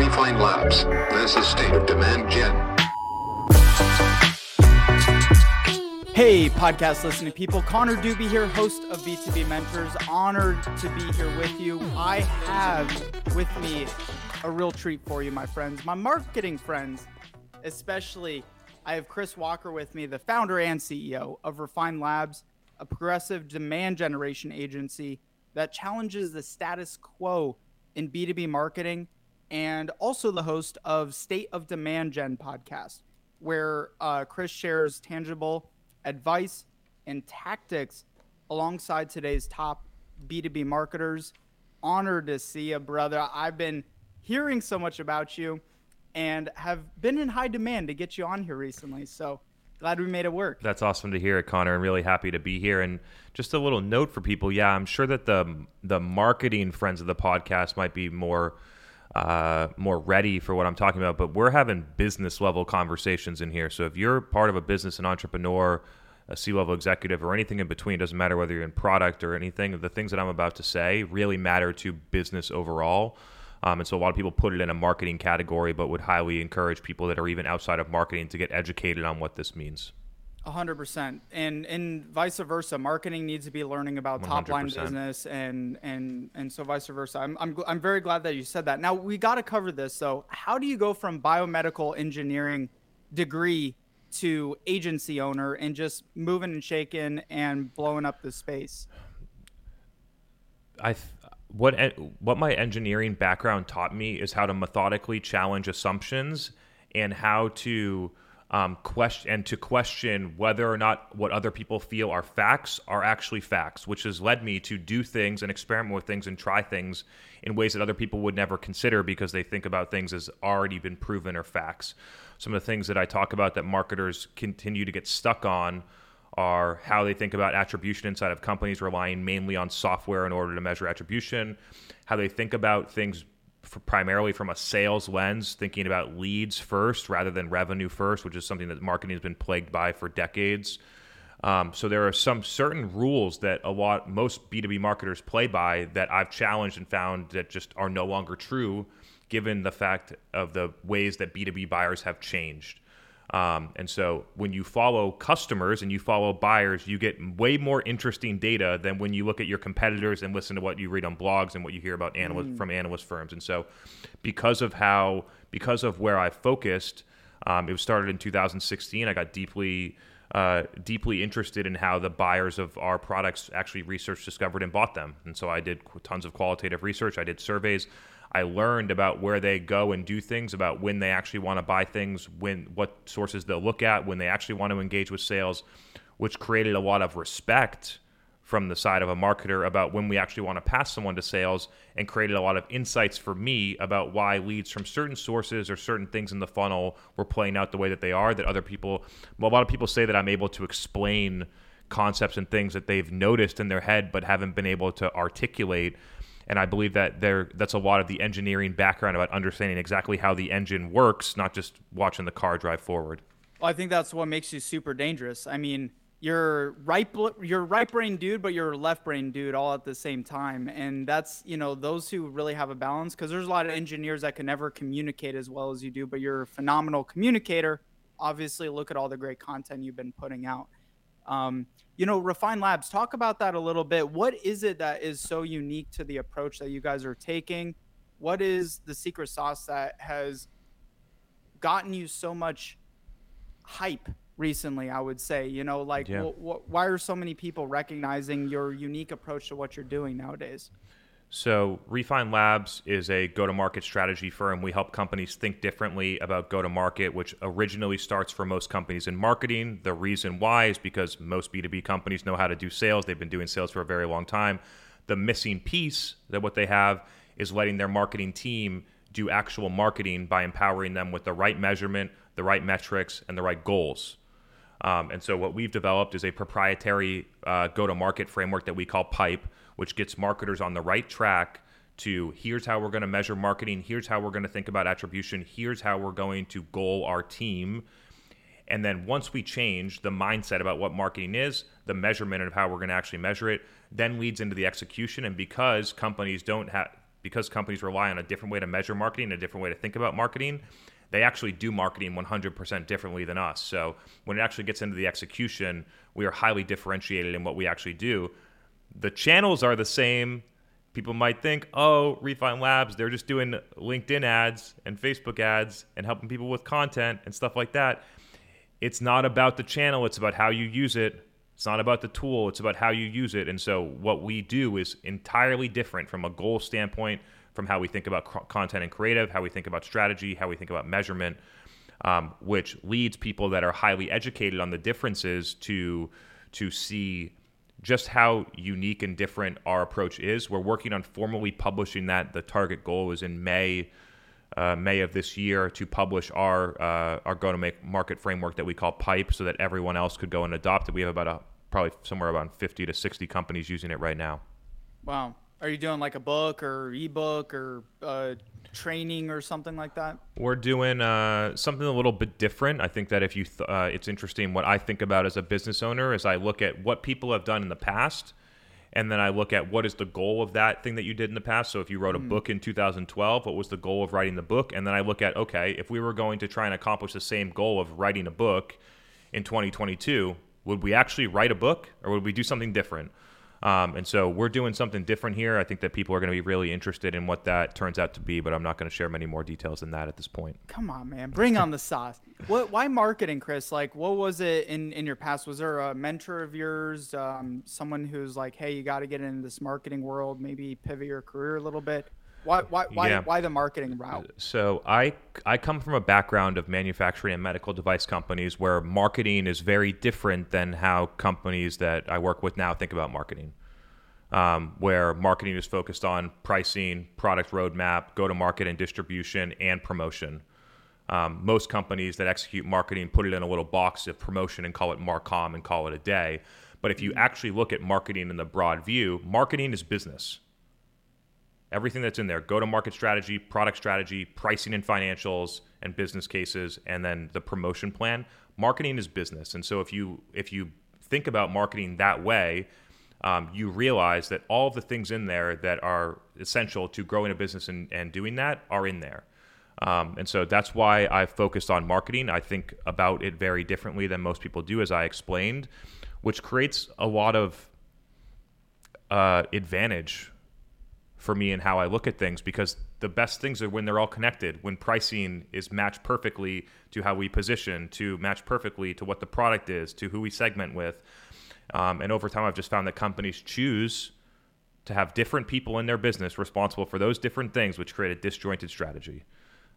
Refine Labs. This is State of Demand Gen. Hey, podcast listening people. Connor Dubie here, host of B2B Mentors. Honored to be here with you. I have with me a real treat for you, my friends, my marketing friends, especially. I have Chris Walker with me, the founder and CEO of Refine Labs, a progressive demand generation agency that challenges the status quo in B2B marketing, and also the host of State of Demand Gen podcast, where uh, Chris shares tangible advice and tactics alongside today's top B2B marketers. Honored to see you, brother. I've been hearing so much about you and have been in high demand to get you on here recently. So glad we made it work. That's awesome to hear it, Connor, and really happy to be here. And just a little note for people, yeah, I'm sure that the the marketing friends of the podcast might be more uh, more ready for what I'm talking about, but we're having business level conversations in here. So if you're part of a business, an entrepreneur, a C level executive, or anything in between, doesn't matter whether you're in product or anything, the things that I'm about to say really matter to business overall. Um, and so a lot of people put it in a marketing category, but would highly encourage people that are even outside of marketing to get educated on what this means. A hundred percent, and and vice versa. Marketing needs to be learning about top line business, and and and so vice versa. I'm I'm I'm very glad that you said that. Now we got to cover this. So how do you go from biomedical engineering degree to agency owner and just moving and shaking and blowing up the space? I th- what what my engineering background taught me is how to methodically challenge assumptions and how to um, question and to question whether or not what other people feel are facts are actually facts, which has led me to do things and experiment with things and try things in ways that other people would never consider because they think about things as already been proven or facts. Some of the things that I talk about that marketers continue to get stuck on are how they think about attribution inside of companies relying mainly on software in order to measure attribution, how they think about things primarily from a sales lens, thinking about leads first rather than revenue first, which is something that marketing has been plagued by for decades. Um, so there are some certain rules that a lot most B2B marketers play by that I've challenged and found that just are no longer true given the fact of the ways that B2B buyers have changed. Um, and so when you follow customers and you follow buyers, you get way more interesting data than when you look at your competitors and listen to what you read on blogs and what you hear about analyst, from analyst firms. And so because of how, because of where I focused, um, it was started in 2016. I got deeply, uh, deeply interested in how the buyers of our products actually researched, discovered, and bought them. And so I did tons of qualitative research. I did surveys. I learned about where they go and do things, about when they actually want to buy things, when what sources they'll look at, when they actually want to engage with sales, which created a lot of respect from the side of a marketer about when we actually want to pass someone to sales and created a lot of insights for me about why leads from certain sources or certain things in the funnel were playing out the way that they are that other people a lot of people say that I'm able to explain concepts and things that they've noticed in their head but haven't been able to articulate and I believe that there that's a lot of the engineering background about understanding exactly how the engine works, not just watching the car drive forward. Well, I think that's what makes you super dangerous. I mean, you're right, you're right brain dude, but you're left brain dude all at the same time, and that's you know those who really have a balance. Because there's a lot of engineers that can never communicate as well as you do, but you're a phenomenal communicator. Obviously, look at all the great content you've been putting out. Um, you know, Refine Labs, talk about that a little bit. What is it that is so unique to the approach that you guys are taking? What is the secret sauce that has gotten you so much hype recently? I would say, you know, like Yeah. wh- wh- why are so many people recognizing your unique approach to what you're doing nowadays? So, Refine Labs is a go to market strategy firm. We help companies think differently about go to market, which originally starts for most companies in marketing. The reason why is because most B2B companies know how to do sales, they've been doing sales for a very long time. The missing piece that what they have is letting their marketing team do actual marketing by empowering them with the right measurement, the right metrics, and the right goals. Um, and so, what we've developed is a proprietary uh, go to market framework that we call PIPE, which gets marketers on the right track to here's how we're going to measure marketing, here's how we're going to think about attribution, here's how we're going to goal our team. And then once we change the mindset about what marketing is, the measurement of how we're going to actually measure it, then leads into the execution. And because companies don't have because companies rely on a different way to measure marketing, a different way to think about marketing, they actually do marketing 100% differently than us. So when it actually gets into the execution, we are highly differentiated in what we actually do. The channels are the same. People might think, oh, Refine Labs, they're just doing LinkedIn ads and Facebook ads and helping people with content and stuff like that. It's not about the channel, it's about how you use it. It's not about the tool, it's about how you use it. And so what we do is entirely different from a goal standpoint, from how we think about content and creative, how we think about strategy, how we think about measurement, um, which leads people that are highly educated on the differences to to see just how unique and different our approach is. We're working on formally publishing that. The target goal is in May. Uh, May of this year to publish our uh, our go to market framework that we call Pipe, so that everyone else could go and adopt it. We have about a probably somewhere around 50 to 60 companies using it right now. Wow, are you doing like a book or ebook or uh, training or something like that? We're doing uh, something a little bit different. I think that if you, th- uh, it's interesting. What I think about as a business owner is I look at what people have done in the past, and then I look at what is the goal of that thing that you did in the past. So if you wrote a mm. book in 2012, what was the goal of writing the book? And then I look at okay, if we were going to try and accomplish the same goal of writing a book in 2022, would we actually write a book or would we do something different? Um, and so we're doing something different here. I think that people are going to be really interested in what that turns out to be, but I'm not going to share many more details than that at this point. Come on, man, bring on the sauce. What? Why marketing, Chris? Like, what was it in in your past? Was there a mentor of yours, um, someone who's like, hey, you got to get into this marketing world, maybe pivot your career a little bit? Why, why, why, yeah. why the marketing route? So I, I come from a background of manufacturing and medical device companies where marketing is very different than how companies that I work with now think about marketing. Um, where marketing is focused on pricing, product roadmap, go to market and distribution, and promotion. Um, most companies that execute marketing put it in a little box of promotion and call it Marcom and call it a day. But if you actually look at marketing in the broad view, marketing is business everything that's in there. Go to market strategy product strategy pricing and financials and business cases and then the promotion plan. Marketing is business. And so if you if you think about marketing that way um, you realize that all of the things in there that are essential to growing a business and, and doing that are in there. Um, and so that's why i've focused on marketing. I think about it very differently than most people do as i explained which creates a lot of uh, advantage for me and how I look at things because the best things are when they're all connected, when pricing is matched perfectly to how we position, to match perfectly to what the product is, to who we segment with. Um, and over time, I've just found that companies choose to have different people in their business responsible for those different things, which create a disjointed strategy.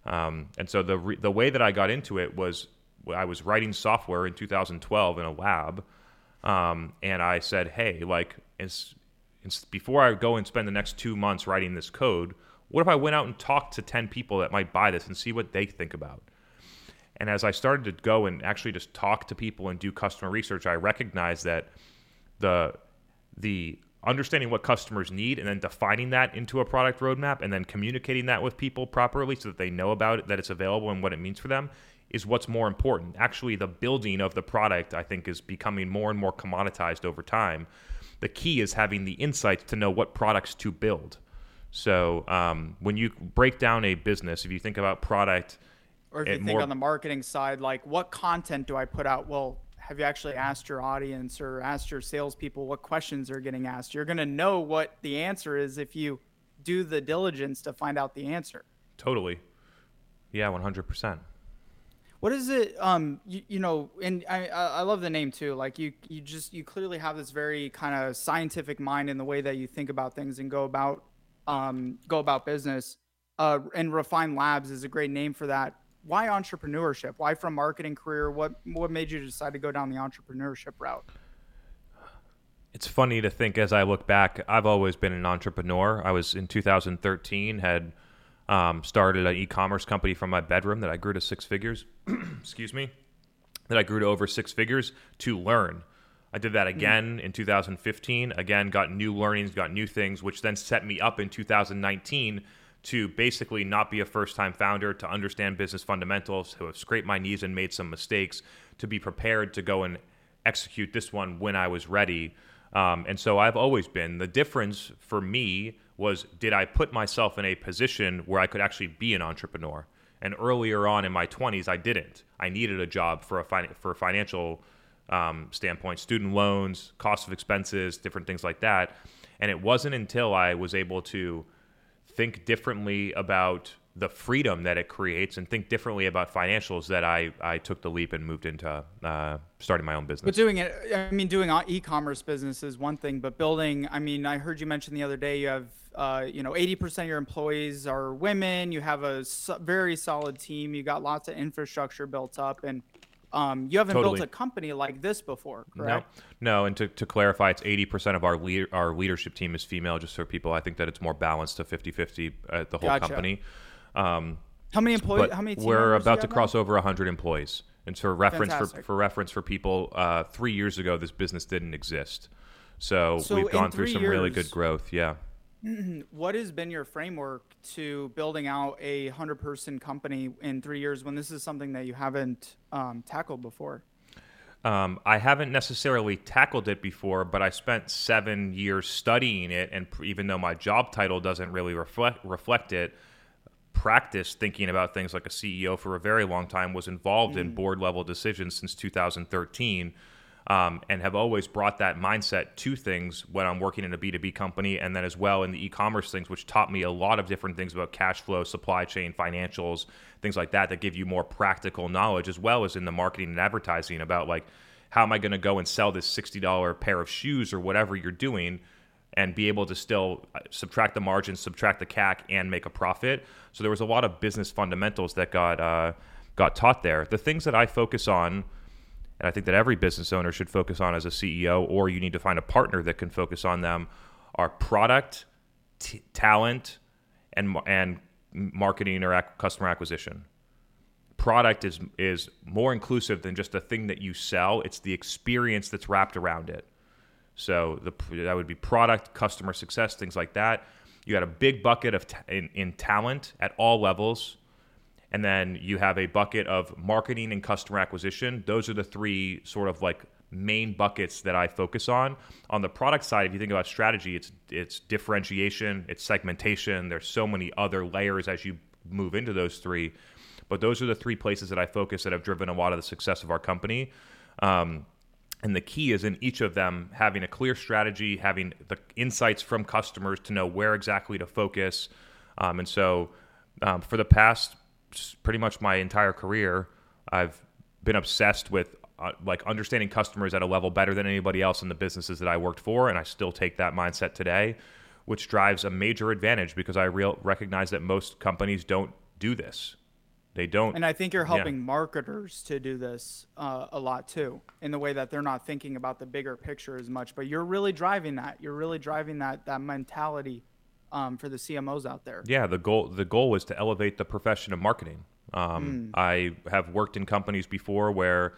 Um, and so the re- the way that I got into it was I was writing software in 2012 in a lab, um, and I said, "Hey, like, before I go and spend the next two months writing this code, what if I went out and talked to 10 people that might buy this and see what they think about? And as I started to go and actually just talk to people and do customer research, I recognized that the the understanding what customers need and then defining that into a product roadmap and then communicating that with people properly so that they know about it, that it's available and what it means for them is what's more important. Actually, the building of the product, I think, is becoming more and more commoditized over time the key is having the insights to know what products to build. So um, when you break down a business, if you think about product, or if you think more... on the marketing side, like what content do I put out? Well, have you actually asked your audience or asked your salespeople what questions are getting asked? You're going to know what the answer is if you do the diligence to find out the answer. Totally. Yeah, 100% what is it um you, you know and I, I love the name too like you you just you clearly have this very kind of scientific mind in the way that you think about things and go about um go about business. Uh and refine labs is a great name for that. Why entrepreneurship? Why from marketing career? What what made you decide to go down the entrepreneurship route? It's funny to think as I look back, I've always been an entrepreneur. I was in 2013, had um, started an e-commerce company from my bedroom that I grew to six figures. excuse me, that I grew to over six figures to learn. I did that hmm. again mm. in 2015. Again, got new learnings, got new things, which then set me up in 2019 to basically not be a first time founder, to understand business fundamentals, to have scraped my knees and made some mistakes, to be prepared to go and execute this one when I was ready. Um, and so I've always been. The difference for me was did I put myself in a position where I could actually be an entrepreneur? And earlier on in my 20s, I didn't. I needed a job for a fin- for a financial um, standpoint, student loans, cost of expenses, different things like that. And it wasn't until I was able to think differently about the freedom that it creates and think differently about financials that I, I took the leap and moved into uh, starting my own business. But doing it, I mean, doing e-commerce business is one thing, but building, I mean, I heard you mention the other day you have, uh, you know, 80% of your employees are women. You have a very solid team. You got lots of infrastructure built up and um, you haven't totally. built a company like this before, correct? No, no. And to, to clarify, it's 80% of our our leadership team is female, just so people, I think that it's more balanced to 50 50 at the whole gotcha. company. Um, how many employees? How many? we're about to cross now? over 100 employees. And for reference for, for reference for people, uh, three years ago this business didn't exist. So, so we've gone through some years, really good growth. Yeah. What has been your framework to building out a hundred person company in three years when this is something that you haven't um, tackled before? Um, I haven't necessarily tackled it before, but I spent seven years studying it, and even though my job title doesn't really reflect reflect it, practiced thinking about things like a CEO for a very long time, was involved mm. in board level decisions since 2013, um, and have always brought that mindset to things when I'm working in a B2B company, and then as well in the e commerce things, which taught me a lot of different things about cash flow, supply chain, financials, things like that, that give you more practical knowledge, as well as in the marketing and advertising about like, how am I going to go and sell this $60 pair of shoes or whatever you're doing? And be able to still uh, subtract the margin, subtract the CAC, and make a profit. So there was a lot of business fundamentals that got uh, got taught there. The things that I focus on, and I think that every business owner should focus on as a CEO, or you need to find a partner that can focus on them, are product, t- talent, and and marketing or ac- customer acquisition. Product is is more inclusive than just a thing that you sell. It's the experience that's wrapped around it. So the, that would be product, customer success, things like that. You got a big bucket of t- in, in talent at all levels, and then you have a bucket of marketing and customer acquisition. Those are the three sort of like main buckets that I focus on. On the product side, if you think about strategy, it's it's differentiation, it's segmentation. There's so many other layers as you move into those three, but those are the three places that I focus that have driven a lot of the success of our company. Um, and the key is in each of them having a clear strategy, having the insights from customers to know where exactly to focus. Um, and so, um, for the past pretty much my entire career, I've been obsessed with uh, like understanding customers at a level better than anybody else in the businesses that I worked for, and I still take that mindset today, which drives a major advantage because I real recognize that most companies don't do this. They don't. And I think you're helping yeah. marketers to do this uh, a lot too, in the way that they're not thinking about the bigger picture as much. But you're really driving that. You're really driving that that mentality um, for the CMOs out there. Yeah, the goal the goal was to elevate the profession of marketing. Um, mm. I have worked in companies before where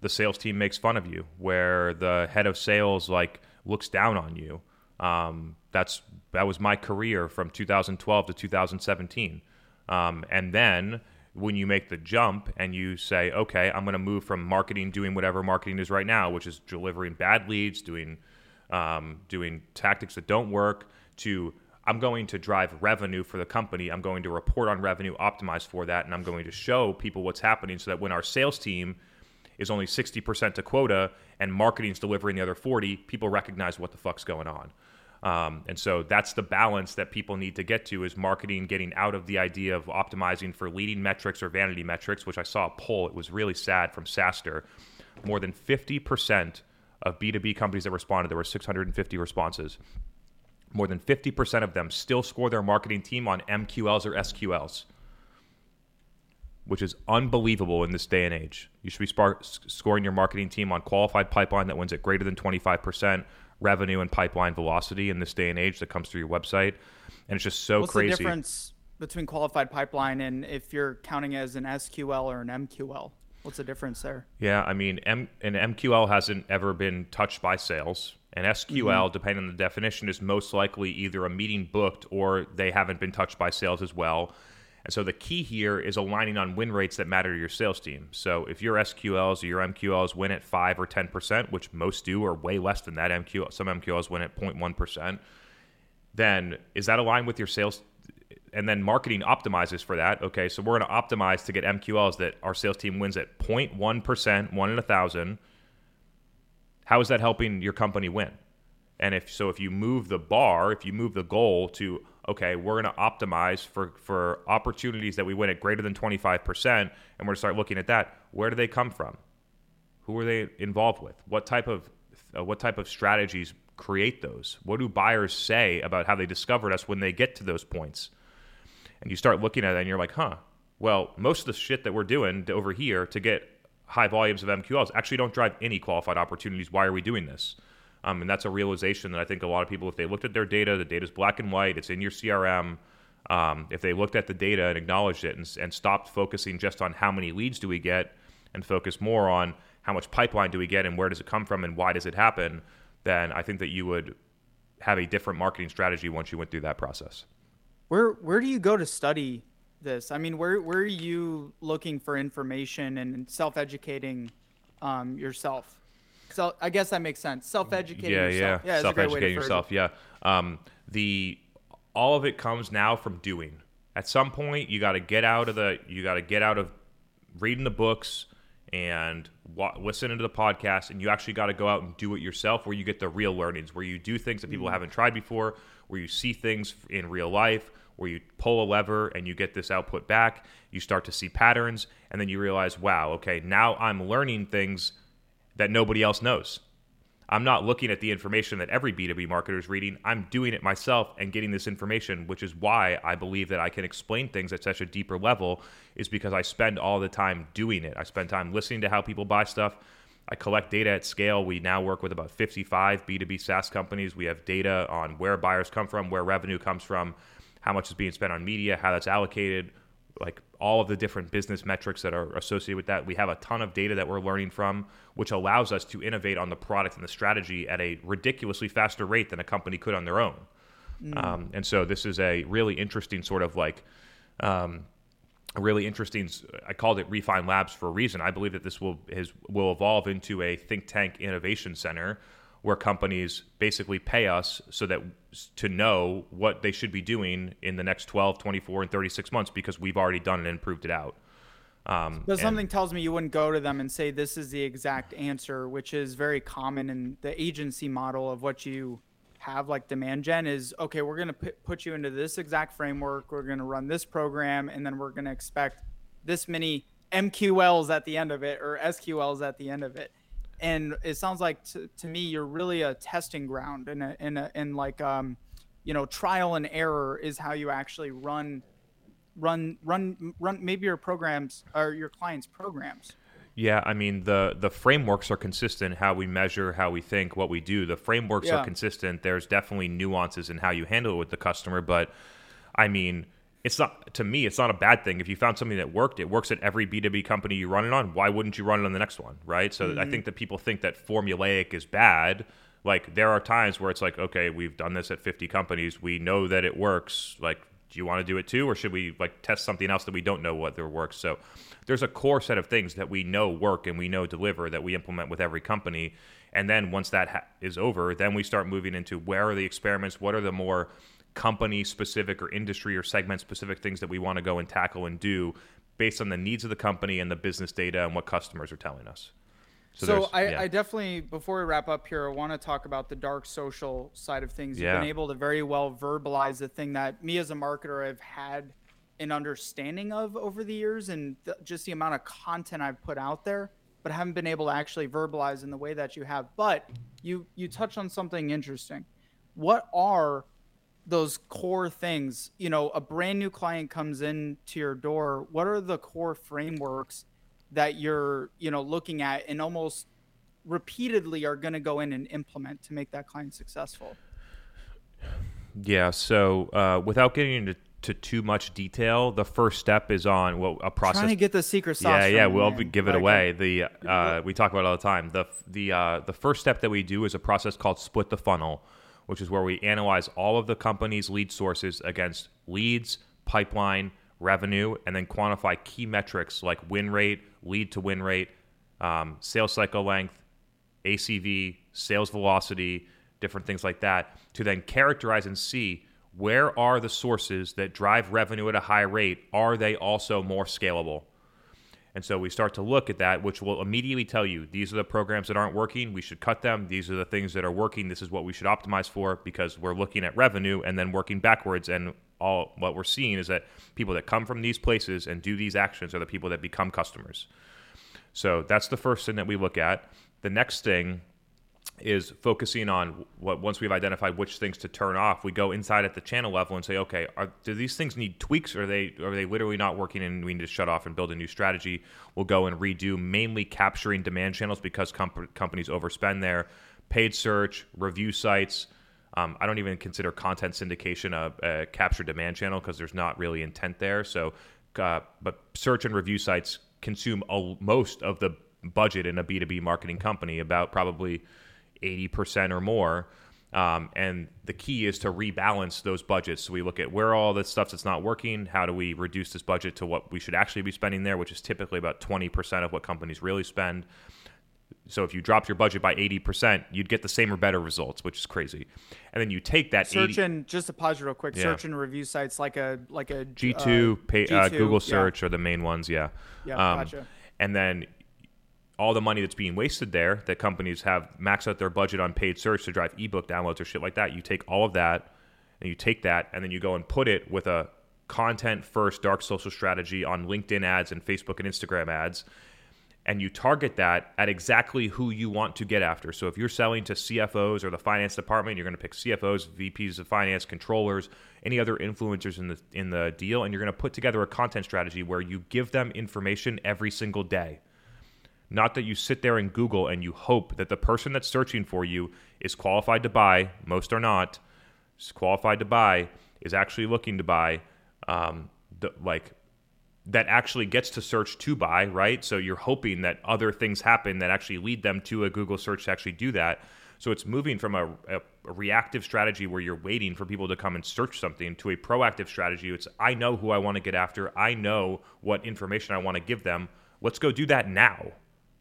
the sales team makes fun of you, where the head of sales like looks down on you. Um, that's that was my career from 2012 to 2017, um, and then when you make the jump and you say, okay, I'm going to move from marketing, doing whatever marketing is right now, which is delivering bad leads, doing um, doing tactics that don't work, to I'm going to drive revenue for the company. I'm going to report on revenue, optimize for that, and I'm going to show people what's happening so that when our sales team is only 60% to quota and marketing's delivering the other 40, people recognize what the fuck's going on. Um, and so that's the balance that people need to get to is marketing getting out of the idea of optimizing for leading metrics or vanity metrics, which I saw a poll. It was really sad from SaaStr. More than 50% of B2B companies that responded, there were 650 responses. More than 50% of them still score their marketing team on MQLs or SQLs, which is unbelievable in this day and age. You should be scoring your marketing team on qualified pipeline that wins at greater than 25%, revenue and pipeline velocity in this day and age that comes through your website. And it's just so What's crazy. What's the difference between qualified pipeline and if you're counting as an SQL or an MQL? What's the difference there? Yeah, I mean, M- an MQL hasn't ever been touched by sales. An SQL, mm-hmm. depending on the definition, is most likely either a meeting booked or they haven't been touched by sales as well. And so the key here is aligning on win rates that matter to your sales team. So if your SQLs or your MQLs win at 5 or 10%, which most do, or way less than that, MQ, some MQLs win at 0.1%, then is that aligned with your sales? And then marketing optimizes for that. Okay, so we're going to optimize to get MQLs that our sales team wins at 0.1%, one in a thousand. How is that helping your company win? And if so, if you move the bar, if you move the goal to okay, we're going to optimize for for opportunities that we win at greater than 25%, and we're going to start looking at that. Where do they come from? Who are they involved with? What type of uh, what type of strategies create those? What do buyers say about how they discovered us when they get to those points? And you start looking at it and you're like, huh, well, most of the shit that we're doing over here to get high volumes of MQLs actually don't drive any qualified opportunities. Why are we doing this? Um, and that's a realization that I think a lot of people, if they looked at their data, the data is black and white, it's in your CRM. Um, if they looked at the data and acknowledged it and, and stopped focusing just on how many leads do we get and focus more on how much pipeline do we get and where does it come from and why does it happen, then I think that you would have a different marketing strategy once you went through that process. Where where do you go to study this? I mean, where where are you looking for information and self educating um, yourself? So I guess that makes sense. Self educating. Yeah, yourself. yeah, yeah self educating yourself. Yeah. Um, the all of it comes now from doing. At some point, you got to get out of the. You got to get out of reading the books and wa- listening to the podcast, and you actually got to go out and do it yourself, where you get the real learnings, where you do things that people mm-hmm. haven't tried before, where you see things in real life, where you pull a lever and you get this output back. You start to see patterns, and then you realize, wow, okay, now I'm learning things that nobody else knows. I'm not looking at the information that every B2B marketer is reading. I'm doing it myself and getting this information, which is why I believe that I can explain things at such a deeper level, is because I spend all the time doing it. I spend time listening to how people buy stuff. I collect data at scale. We now work with about 55 B2B SaaS companies. We have data on where buyers come from, where revenue comes from, how much is being spent on media, how that's allocated, like all of the different business metrics that are associated with that. We have a ton of data that we're learning from, which allows us to innovate on the product and the strategy at a ridiculously faster rate than a company could on their own. Mm. Um, and so this is a really interesting sort of like, um, a really interesting. I called it Refine Labs for a reason. I believe that this will has, will evolve into a think tank innovation center where companies basically pay us so that to know what they should be doing in the next 12 24 and 36 months because we've already done it and proved it out. Um, but something tells me you wouldn't go to them and say this is the exact answer which is very common in the agency model of what you have like demand gen is okay we're going to p- put you into this exact framework we're going to run this program and then we're going to expect this many mqls at the end of it or sqls at the end of it and it sounds like to, to me you're really a testing ground and a, and a, and like um you know trial and error is how you actually run run run run maybe your programs or your clients programs. Yeah i mean the the frameworks are consistent how we measure how we think what we do. The frameworks yeah. are consistent. There's definitely nuances in how you handle it with the customer but i mean it's not to me it's not a bad thing. If you found something that worked it works at every b2b company you run it on. Why wouldn't you run it on the next one right? So mm-hmm. i think that people think that formulaic is bad. Like there are times where it's like okay we've done this at 50 companies. We know that it works. Like do you want to do it too or should we like test something else that we don't know whether works? So there's a core set of things that we know work and we know deliver that we implement with every company. And then once that ha- is over then we start moving into where are the experiments what are the more company specific or industry or segment specific things that we want to go and tackle and do based on the needs of the company and the business data and what customers are telling us. So, so I, yeah. I, definitely, before we wrap up here, I want to talk about the dark social side of things. You've yeah. been able to very well verbalize the thing that me as a marketer have had an understanding of over the years and th- just the amount of content I've put out there, but haven't been able to actually verbalize in the way that you have. But you you touched on something interesting. What are those core things. You know a brand new client comes in to your door what are the core frameworks that you're you know looking at and almost repeatedly are going to go in and implement to make that client successful? Yeah so uh, without getting into to too much detail the first step is on well a process trying to get the secret sauce yeah yeah we'll man. give it away. The uh, we talk about it all the time. The the uh, the first step that we do is a process called split the funnel which is where we analyze all of the company's lead sources against leads, pipeline, revenue, and then quantify key metrics like win rate, lead to win rate, um, sales cycle length, ACV, sales velocity, different things like that, to then characterize and see where are the sources that drive revenue at a high rate? Are they also more scalable? And so we start to look at that, which will immediately tell you these are the programs that aren't working. We should cut them. These are the things that are working. This is what we should optimize for because we're looking at revenue and then working backwards. And all what we're seeing is that people that come from these places and do these actions are the people that become customers. So that's the first thing that we look at. The next thing is focusing on what once we've identified which things to turn off, we go inside at the channel level and say, okay, are, do these things need tweaks? Or are they are they literally not working and we need to shut off and build a new strategy? We'll go and redo mainly capturing demand channels because comp- companies overspend there, paid search, review sites. Um, I don't even consider content syndication a, a capture demand channel because there's not really intent there. So, uh, but search and review sites consume a, most of the budget in a B2B marketing company, about probably 80% or more. Um, and the key is to rebalance those budgets. So we look at where all the stuff that's not working, how do we reduce this budget to what we should actually be spending there, which is typically about 20% of what companies really spend. So if you dropped your budget by 80%, you'd get the same or better results, which is crazy. And then you take that search 80, and just to pause real quick, Yeah. search and review sites like a like a G2, uh, pay, uh, G2, Google yeah. search are the main ones, yeah. Yeah, Um, gotcha. And then all the money that's being wasted there that companies have maxed out their budget on paid search to drive ebook downloads or shit like that. You take all of that and you take that and then you go and put it with a content first dark social strategy on LinkedIn ads and Facebook and Instagram ads and you target that at exactly who you want to get after. So if you're selling to CFOs or the finance department, you're going to pick CFOs, VPs of finance, controllers, any other influencers in the in the deal and you're going to put together a content strategy where you give them information every single day. Not that you sit there and Google and you hope that the person that's searching for you is qualified to buy. Most are not. Is qualified to buy is actually looking to buy. Um, the, like that actually gets to search to buy, right? So you're hoping that other things happen that actually lead them to a Google search to actually do that. So it's moving from a, a, a reactive strategy where you're waiting for people to come and search something to a proactive strategy. It's I know who I want to get after. I know what information I want to give them. Let's go do that now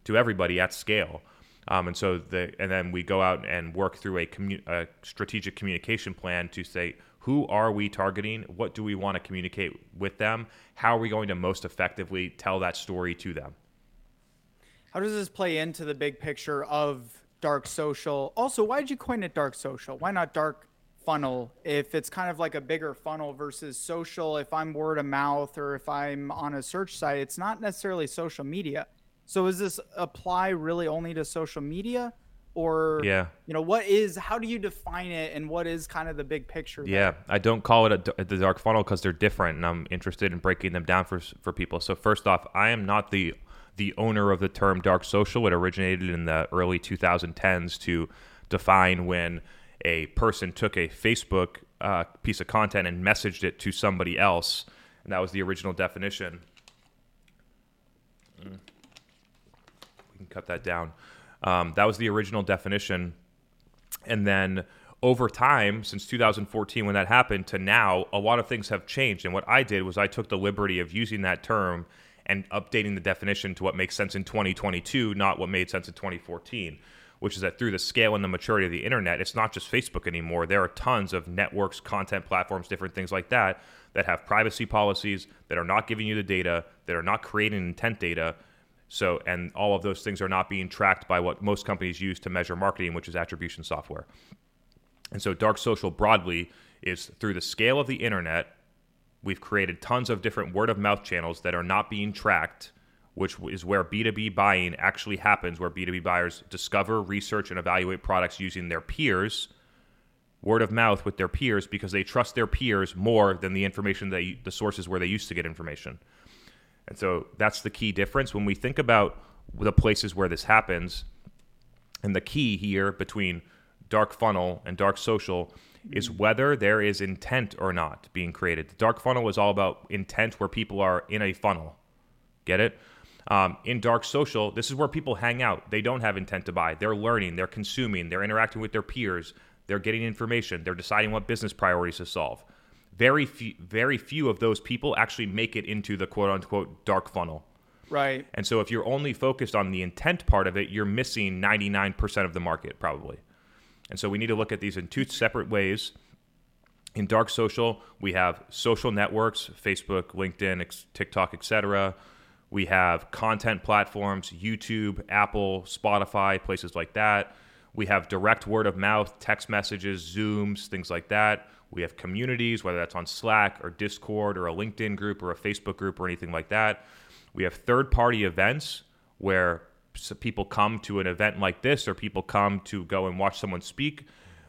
to everybody at scale. Um, and so the and then we go out and work through a, commu- a strategic communication plan to say who are we targeting, what do we want to communicate with them, how are we going to most effectively tell that story to them. How does this play into the big picture of dark social? Also, why did you coin it dark social? Why not dark funnel if it's kind of like a bigger funnel versus social? If I'm word of mouth or if I'm on a search site, it's not necessarily social media. So, does this apply really only to social media? Or, Yeah. you know, what is, how do you define it and what is kind of the big picture? there? Yeah, I don't call it a, the dark funnel because they're different, and I'm interested in breaking them down for for people. So first off, I am not the the owner of the term dark social. It originated in the early 2010s to define when a person took a Facebook uh, piece of content and messaged it to somebody else, and that was the original definition. Mm. Can cut that down. Um, that was the original definition. And then over time since 2014 when that happened to now a lot of things have changed. And what i did was i took the liberty of using that term and updating the definition to what makes sense in 2022 not what made sense in 2014 which is that through the scale and the maturity of the internet it's not just facebook anymore. There are tons of networks content platforms different things like that that have privacy policies that are not giving you the data that are not creating intent data so, and all of those things are not being tracked by what most companies use to measure marketing, which is attribution software. And so, dark social broadly is through the scale of the internet, we've created tons of different word of mouth channels that are not being tracked, which is where B2B buying actually happens, where B2B buyers discover, research, and evaluate products using their peers, word of mouth with their peers, because they trust their peers more than the information they, the sources where they used to get information. And so that's the key difference when we think about the places where this happens. And the key here between dark funnel and dark social is whether there is intent or not being created. The dark funnel is all about intent where people are in a funnel. Get it? Um, in dark social, this is where people hang out. They don't have intent to buy. They're learning, they're consuming, they're interacting with their peers, they're getting information, they're deciding what business priorities to solve very few, very few of those people actually make it into the quote unquote dark funnel. Right. And so if you're only focused on the intent part of it, you're missing 99% of the market probably. And so we need to look at these in two separate ways. In dark social, we have social networks, Facebook, LinkedIn, TikTok, etc. We have content platforms, YouTube, Apple, Spotify, places like that. We have direct word of mouth, text messages, Zooms, things like that. We have communities, whether that's on Slack or Discord or a LinkedIn group or a Facebook group or anything like that. We have third party events where people come to an event like this or people come to go and watch someone speak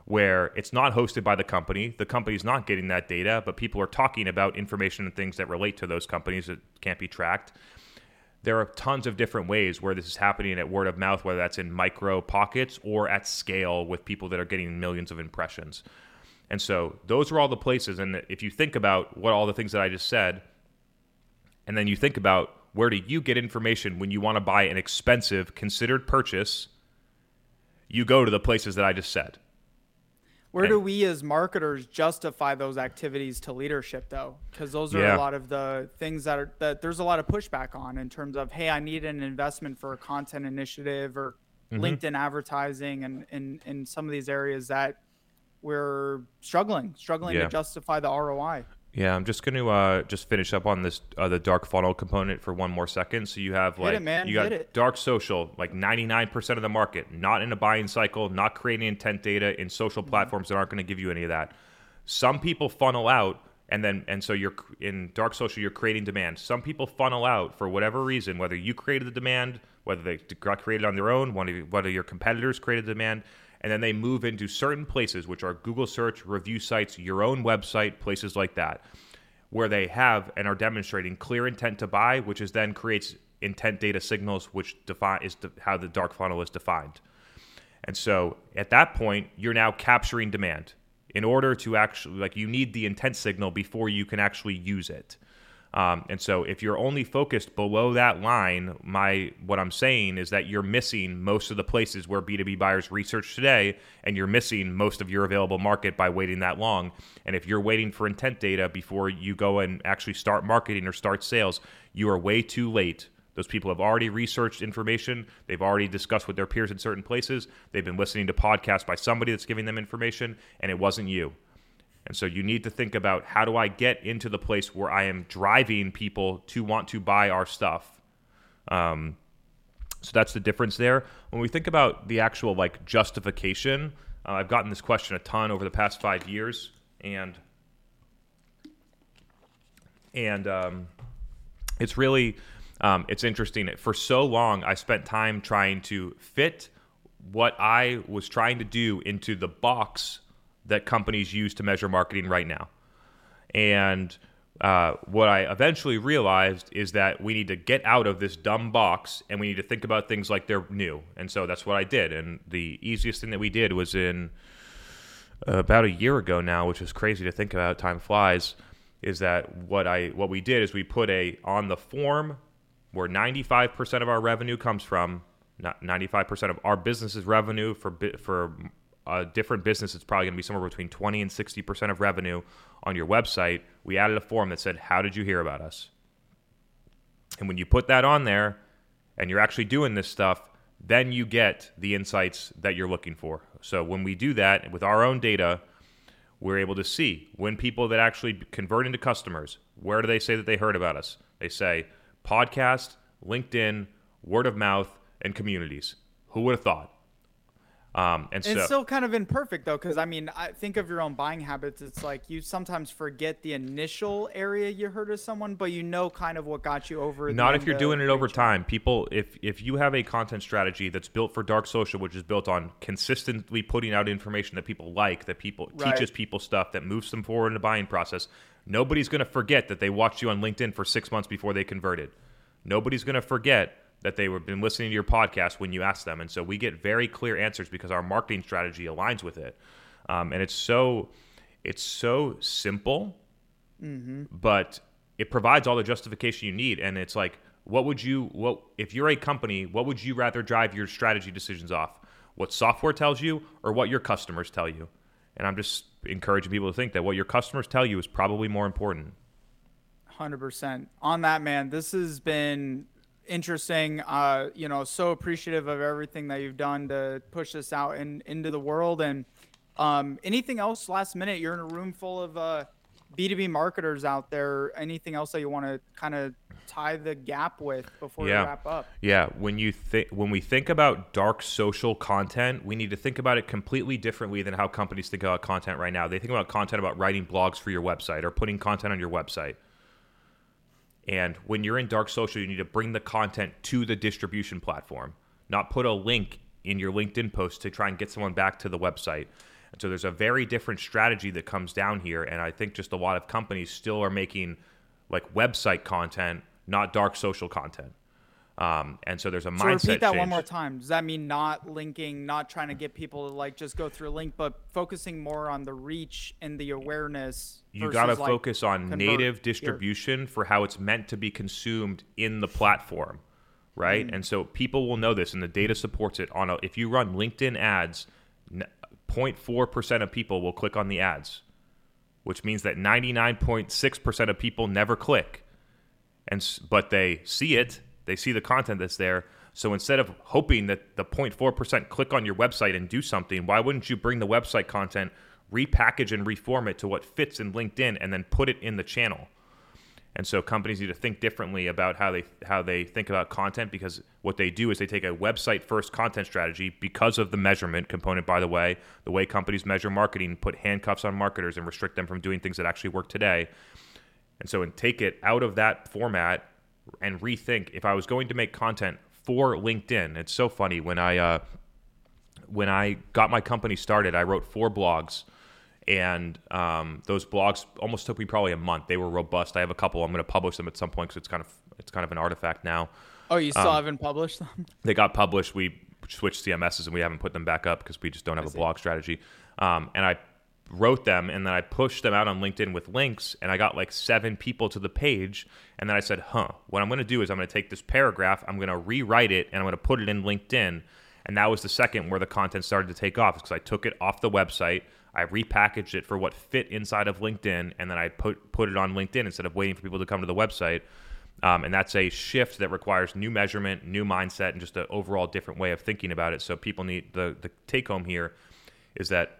where it's not hosted by the company. The company's not getting that data, but people are talking about information and things that relate to those companies that can't be tracked. There are tons of different ways where this is happening at word of mouth, whether that's in micro pockets or at scale with people that are getting millions of impressions. And so those are all the places. And if you think about what all the things that I just said, and then you think about where do you get information when you want to buy an expensive, considered purchase, you go to the places that I just said. Where and, do we as marketers justify those activities to leadership though? Because those are yeah. a lot of the things that are that there's a lot of pushback on in terms of, hey, I need an investment for a content initiative or mm-hmm. LinkedIn advertising and in, in some of these areas that we're struggling, struggling yeah. to justify the ROI. Yeah, I'm just going to uh, just finish up on this uh, the dark funnel component for one more second. So you have like it, you got dark social, like 99% of the market, not in a buying cycle, not creating intent data in social mm-hmm. platforms that aren't going to give you any of that. Some people funnel out and then and so you're in dark social you're creating demand. Some people funnel out for whatever reason, whether you created the demand, whether they got created on their own, one of whether your competitors created demand and then they move into certain places, which are Google search, review sites, your own website, places like that, where they have and are demonstrating clear intent to buy, which is then creates intent data signals, which define is de- how the dark funnel is defined. And so at that point, you're now capturing demand in order to actually like you need the intent signal before you can actually use it. Um, and so if you're only focused below that line, my what I'm saying is that you're missing most of the places where B2B buyers research today, and you're missing most of your available market by waiting that long. And if you're waiting for intent data before you go and actually start marketing or start sales, you are way too late. Those people have already researched information. They've already discussed with their peers in certain places. They've been listening to podcasts by somebody that's giving them information, and it wasn't you. And so you need to think about how do I get into the place where I am driving people to want to buy our stuff. Um, so that's the difference there. When we think about the actual like justification, uh, I've gotten this question a ton over the past five years, and and um, it's really um, it's interesting. For so long, I spent time trying to fit what I was trying to do into the box that companies use to measure marketing right now. And uh, what I eventually realized is that we need to get out of this dumb box and we need to think about things like they're new. And so that's what I did. And the easiest thing that we did was in uh, about a year ago now, which is crazy to think about. Time flies. Is that what I what we did is we put a on the form where 95% of our revenue comes from. Not 95% of our business's revenue for for a different business it's probably going to be somewhere between 20 and 60% of revenue on your website we added a form that said how did you hear about us? And when you put that on there and you're actually doing this stuff then you get the insights that you're looking for. So when we do that with our own data we're able to see when people that actually convert into customers where do they say that they heard about us? They say podcast linkedin word of mouth and communities. Who would have thought um, and so, it's still kind of imperfect though, because I mean, I think of your own buying habits. It's like you sometimes forget the initial area you heard of someone, but you know kind of what got you over. Not if you're doing it over time. People, if if you have a content strategy that's built for dark social, which is built on consistently putting out information that people like, that people right. teaches people stuff that moves them forward in the buying process, nobody's going to forget that they watched you on LinkedIn for six months before they converted. Nobody's going to forget that they were been listening to your podcast when you ask them, and so we get very clear answers because our marketing strategy aligns with it, um, and it's so it's so simple, mm-hmm. but it provides all the justification you need, and it's like, what would you what if you're a company, what would you rather drive your strategy decisions off? What software tells you, or what your customers tell you? And I'm just encouraging people to think that what your customers tell you is probably more important. Hundred percent on that, man. This has been interesting. Uh, you know, so appreciative of everything that you've done to push this out and in, into the world. And um, anything else last minute? You're in a room full of uh, B2B marketers out there. Anything else that you want to kind of tie the gap with before yeah. we wrap up? Yeah, when you think when we think about dark social content, we need to think about it completely differently than how companies think about content right now. They think about content about writing blogs for your website or putting content on your website. And when you're in dark social, you need to bring the content to the distribution platform, not put a link in your LinkedIn post to try and get someone back to the website. And so there's a very different strategy that comes down here. And I think just a lot of companies still are making like website content not dark social content. Um, and so there's a so mindset. repeat that change. one more time. Does that mean not linking, not trying to get people to like just go through a link, but focusing more on the reach and the awareness? You got to like, focus on native distribution for how it's meant to be consumed in the platform, right? Mm. And so people will know this, and the data supports it. On a, if you run LinkedIn ads, 0.4 percent of people will click on the ads, which means that 99.6 percent of people never click and but they see it, they see the content that's there. So instead of hoping that the 0.4% click on your website and do something, why wouldn't you bring the website content, repackage and reform it to what fits in LinkedIn and then put it in the channel? And so companies need to think differently about how they how they think about content because what they do is they take a website first content strategy because of the measurement component by the way, the way companies measure marketing put handcuffs on marketers and restrict them from doing things that actually work today. And so, and take it out of that format and rethink. If I was going to make content for LinkedIn, it's so funny when I uh, when I got my company started, I wrote four blogs, and um, those blogs almost took me probably a month. They were robust. I have a couple. I'm going to publish them at some point because it's kind of it's kind of an artifact now. Oh, you still um, haven't published them? They got published. We switched CMSs and we haven't put them back up because we just don't have a blog strategy. Um, and I wrote them and then I pushed them out on LinkedIn with links and I got like seven people to the page. And then I said, huh, what I'm going to do is I'm going to take this paragraph, I'm going to rewrite it, and I'm going to put it in LinkedIn. And that was the second where the content started to take off because I took it off the website, I repackaged it for what fit inside of LinkedIn, and then I put put it on LinkedIn instead of waiting for people to come to the website. Um, and that's a shift that requires new measurement, new mindset, and just an overall different way of thinking about it. So people need the the take home here is that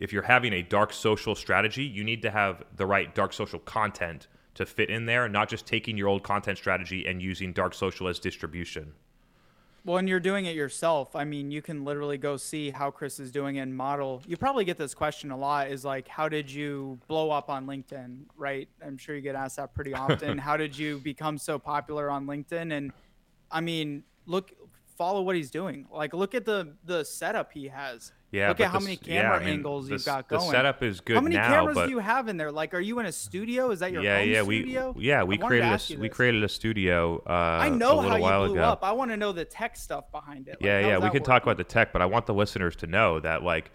if you're having a dark social strategy, you need to have the right dark social content to fit in there, not just taking your old content strategy and using dark social as distribution. Well, and you're doing it yourself. I mean, you can literally go see how Chris is doing it and model. You probably get this question a lot is like, how did you blow up on LinkedIn, right? I'm sure you get asked that pretty often. how did you become so popular on LinkedIn? And I mean, look, follow what he's doing. Like, look at the the setup he has. Yeah, look at how the- many yeah, camera I mean, angles the you've got the setup is good How many now, cameras but- do you have in there? Like, are you in a studio? Is that your yeah, yeah, we yeah we I wanted to created a we created a studio. Uh, I know how you blew ago. up. I want to know the tech stuff behind it. Like, yeah, yeah, we can talk about the tech, but I want the listeners to know that like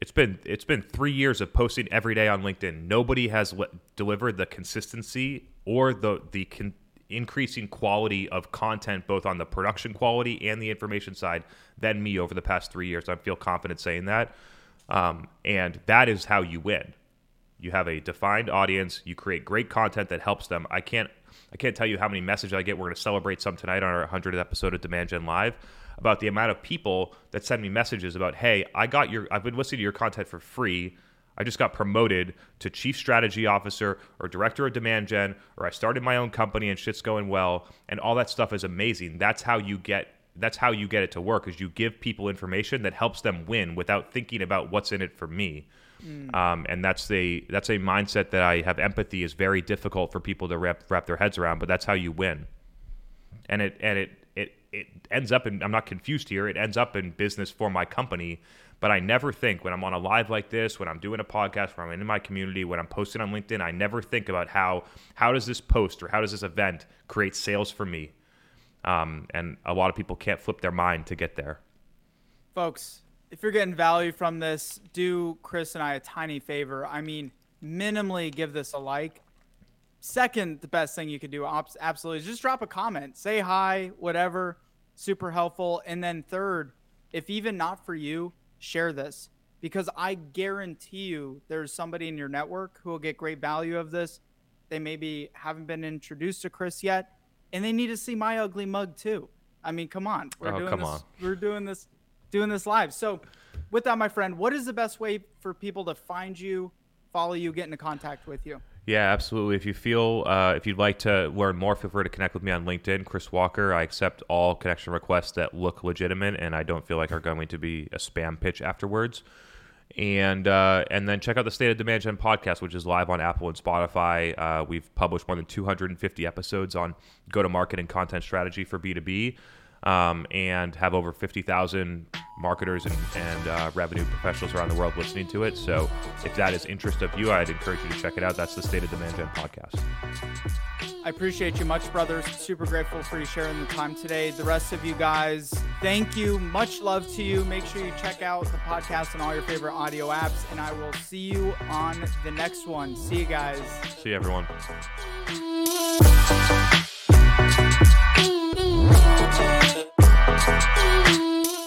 it's been it's been three years of posting every day on LinkedIn. Nobody has le- delivered the consistency or the the con- increasing quality of content, both on the production quality and the information side, than me over the past three years. I feel confident saying that, um, and that is how you win. You have a defined audience. You create great content that helps them. I can't I can't tell you how many messages I get. We're going to celebrate some tonight on our 100th episode of Demand Gen Live about the amount of people that send me messages about, "Hey, I got your I've been listening to your content for free. I just got promoted to chief strategy officer or director of demand gen or I started my own company and shit's going well." And all that stuff is amazing. That's how you get that's how you get it to work is you give people information that helps them win without thinking about what's in it for me. Um, and that's a that's a mindset that I have empathy is very difficult for people to wrap wrap their heads around, but that's how you win. And it and it it it ends up in I'm not confused here. It ends up in business for my company, but I never think when I'm on a live like this, when I'm doing a podcast, when I'm in my community, when I'm posting on LinkedIn, I never think about how how does this post or how does this event create sales for me. Um, and a lot of people can't flip their mind to get there. folks, if you're getting value from this, do Chris and I a tiny favor. I mean, minimally give this a like. Second, the best thing you could do, absolutely, is just drop a comment, say hi, whatever, super helpful. And then third, if even not for you, share this because I guarantee you there's somebody in your network who will get great value of this. They maybe haven't been introduced to Chris yet, and they need to see my ugly mug too. I mean, come on, we're Oh, doing come this. on. We're doing this, doing this live. So, with that, my friend, what is the best way for people to find you, follow you, get into contact with you? Yeah, absolutely. If you feel, uh, if you'd like to learn more, feel free to connect with me on LinkedIn, Chris Walker. I accept all connection requests that look legitimate and I don't feel like are going to be a spam pitch afterwards. And uh, and then check out the State of Demand Gen podcast, which is live on Apple and Spotify. Uh, we've published more than 250 episodes on go to market and content strategy for B2B. Um, and have over 50,000 marketers and, and uh, revenue professionals around the world listening to it. So if that is interest of you, I'd encourage you to check it out. That's the State of Demand Gen podcast. I appreciate you much, brothers. Super grateful for you sharing the time today. The rest of you guys, thank you. Much love to you. Make sure you check out the podcast on all your favorite audio apps, and I will see you on the next one. See you guys. See you, everyone.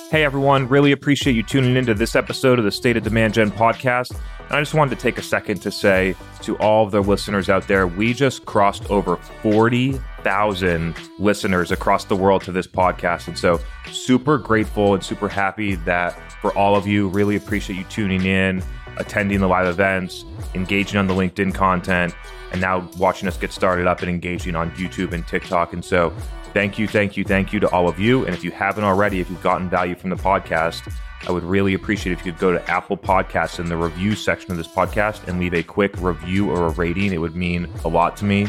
Hey everyone, really appreciate you tuning into this episode of the State of Demand Gen podcast. And I just wanted to take a second to say to all of the listeners out there, we just crossed over 40,000 listeners across the world to this podcast. And so, super grateful and super happy that for all of you, really appreciate you tuning in, attending the live events, engaging on the LinkedIn content, and now watching us get started up and engaging on YouTube and TikTok. And so, thank you, thank you, thank you to all of you. And if you haven't already, if you've gotten value from the podcast, I would really appreciate if you could go to Apple Podcasts in the review section of this podcast and leave a quick review or a rating. It would mean a lot to me.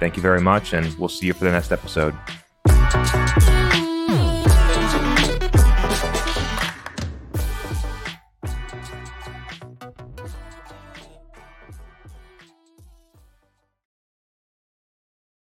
Thank you very much, and we'll see you for the next episode.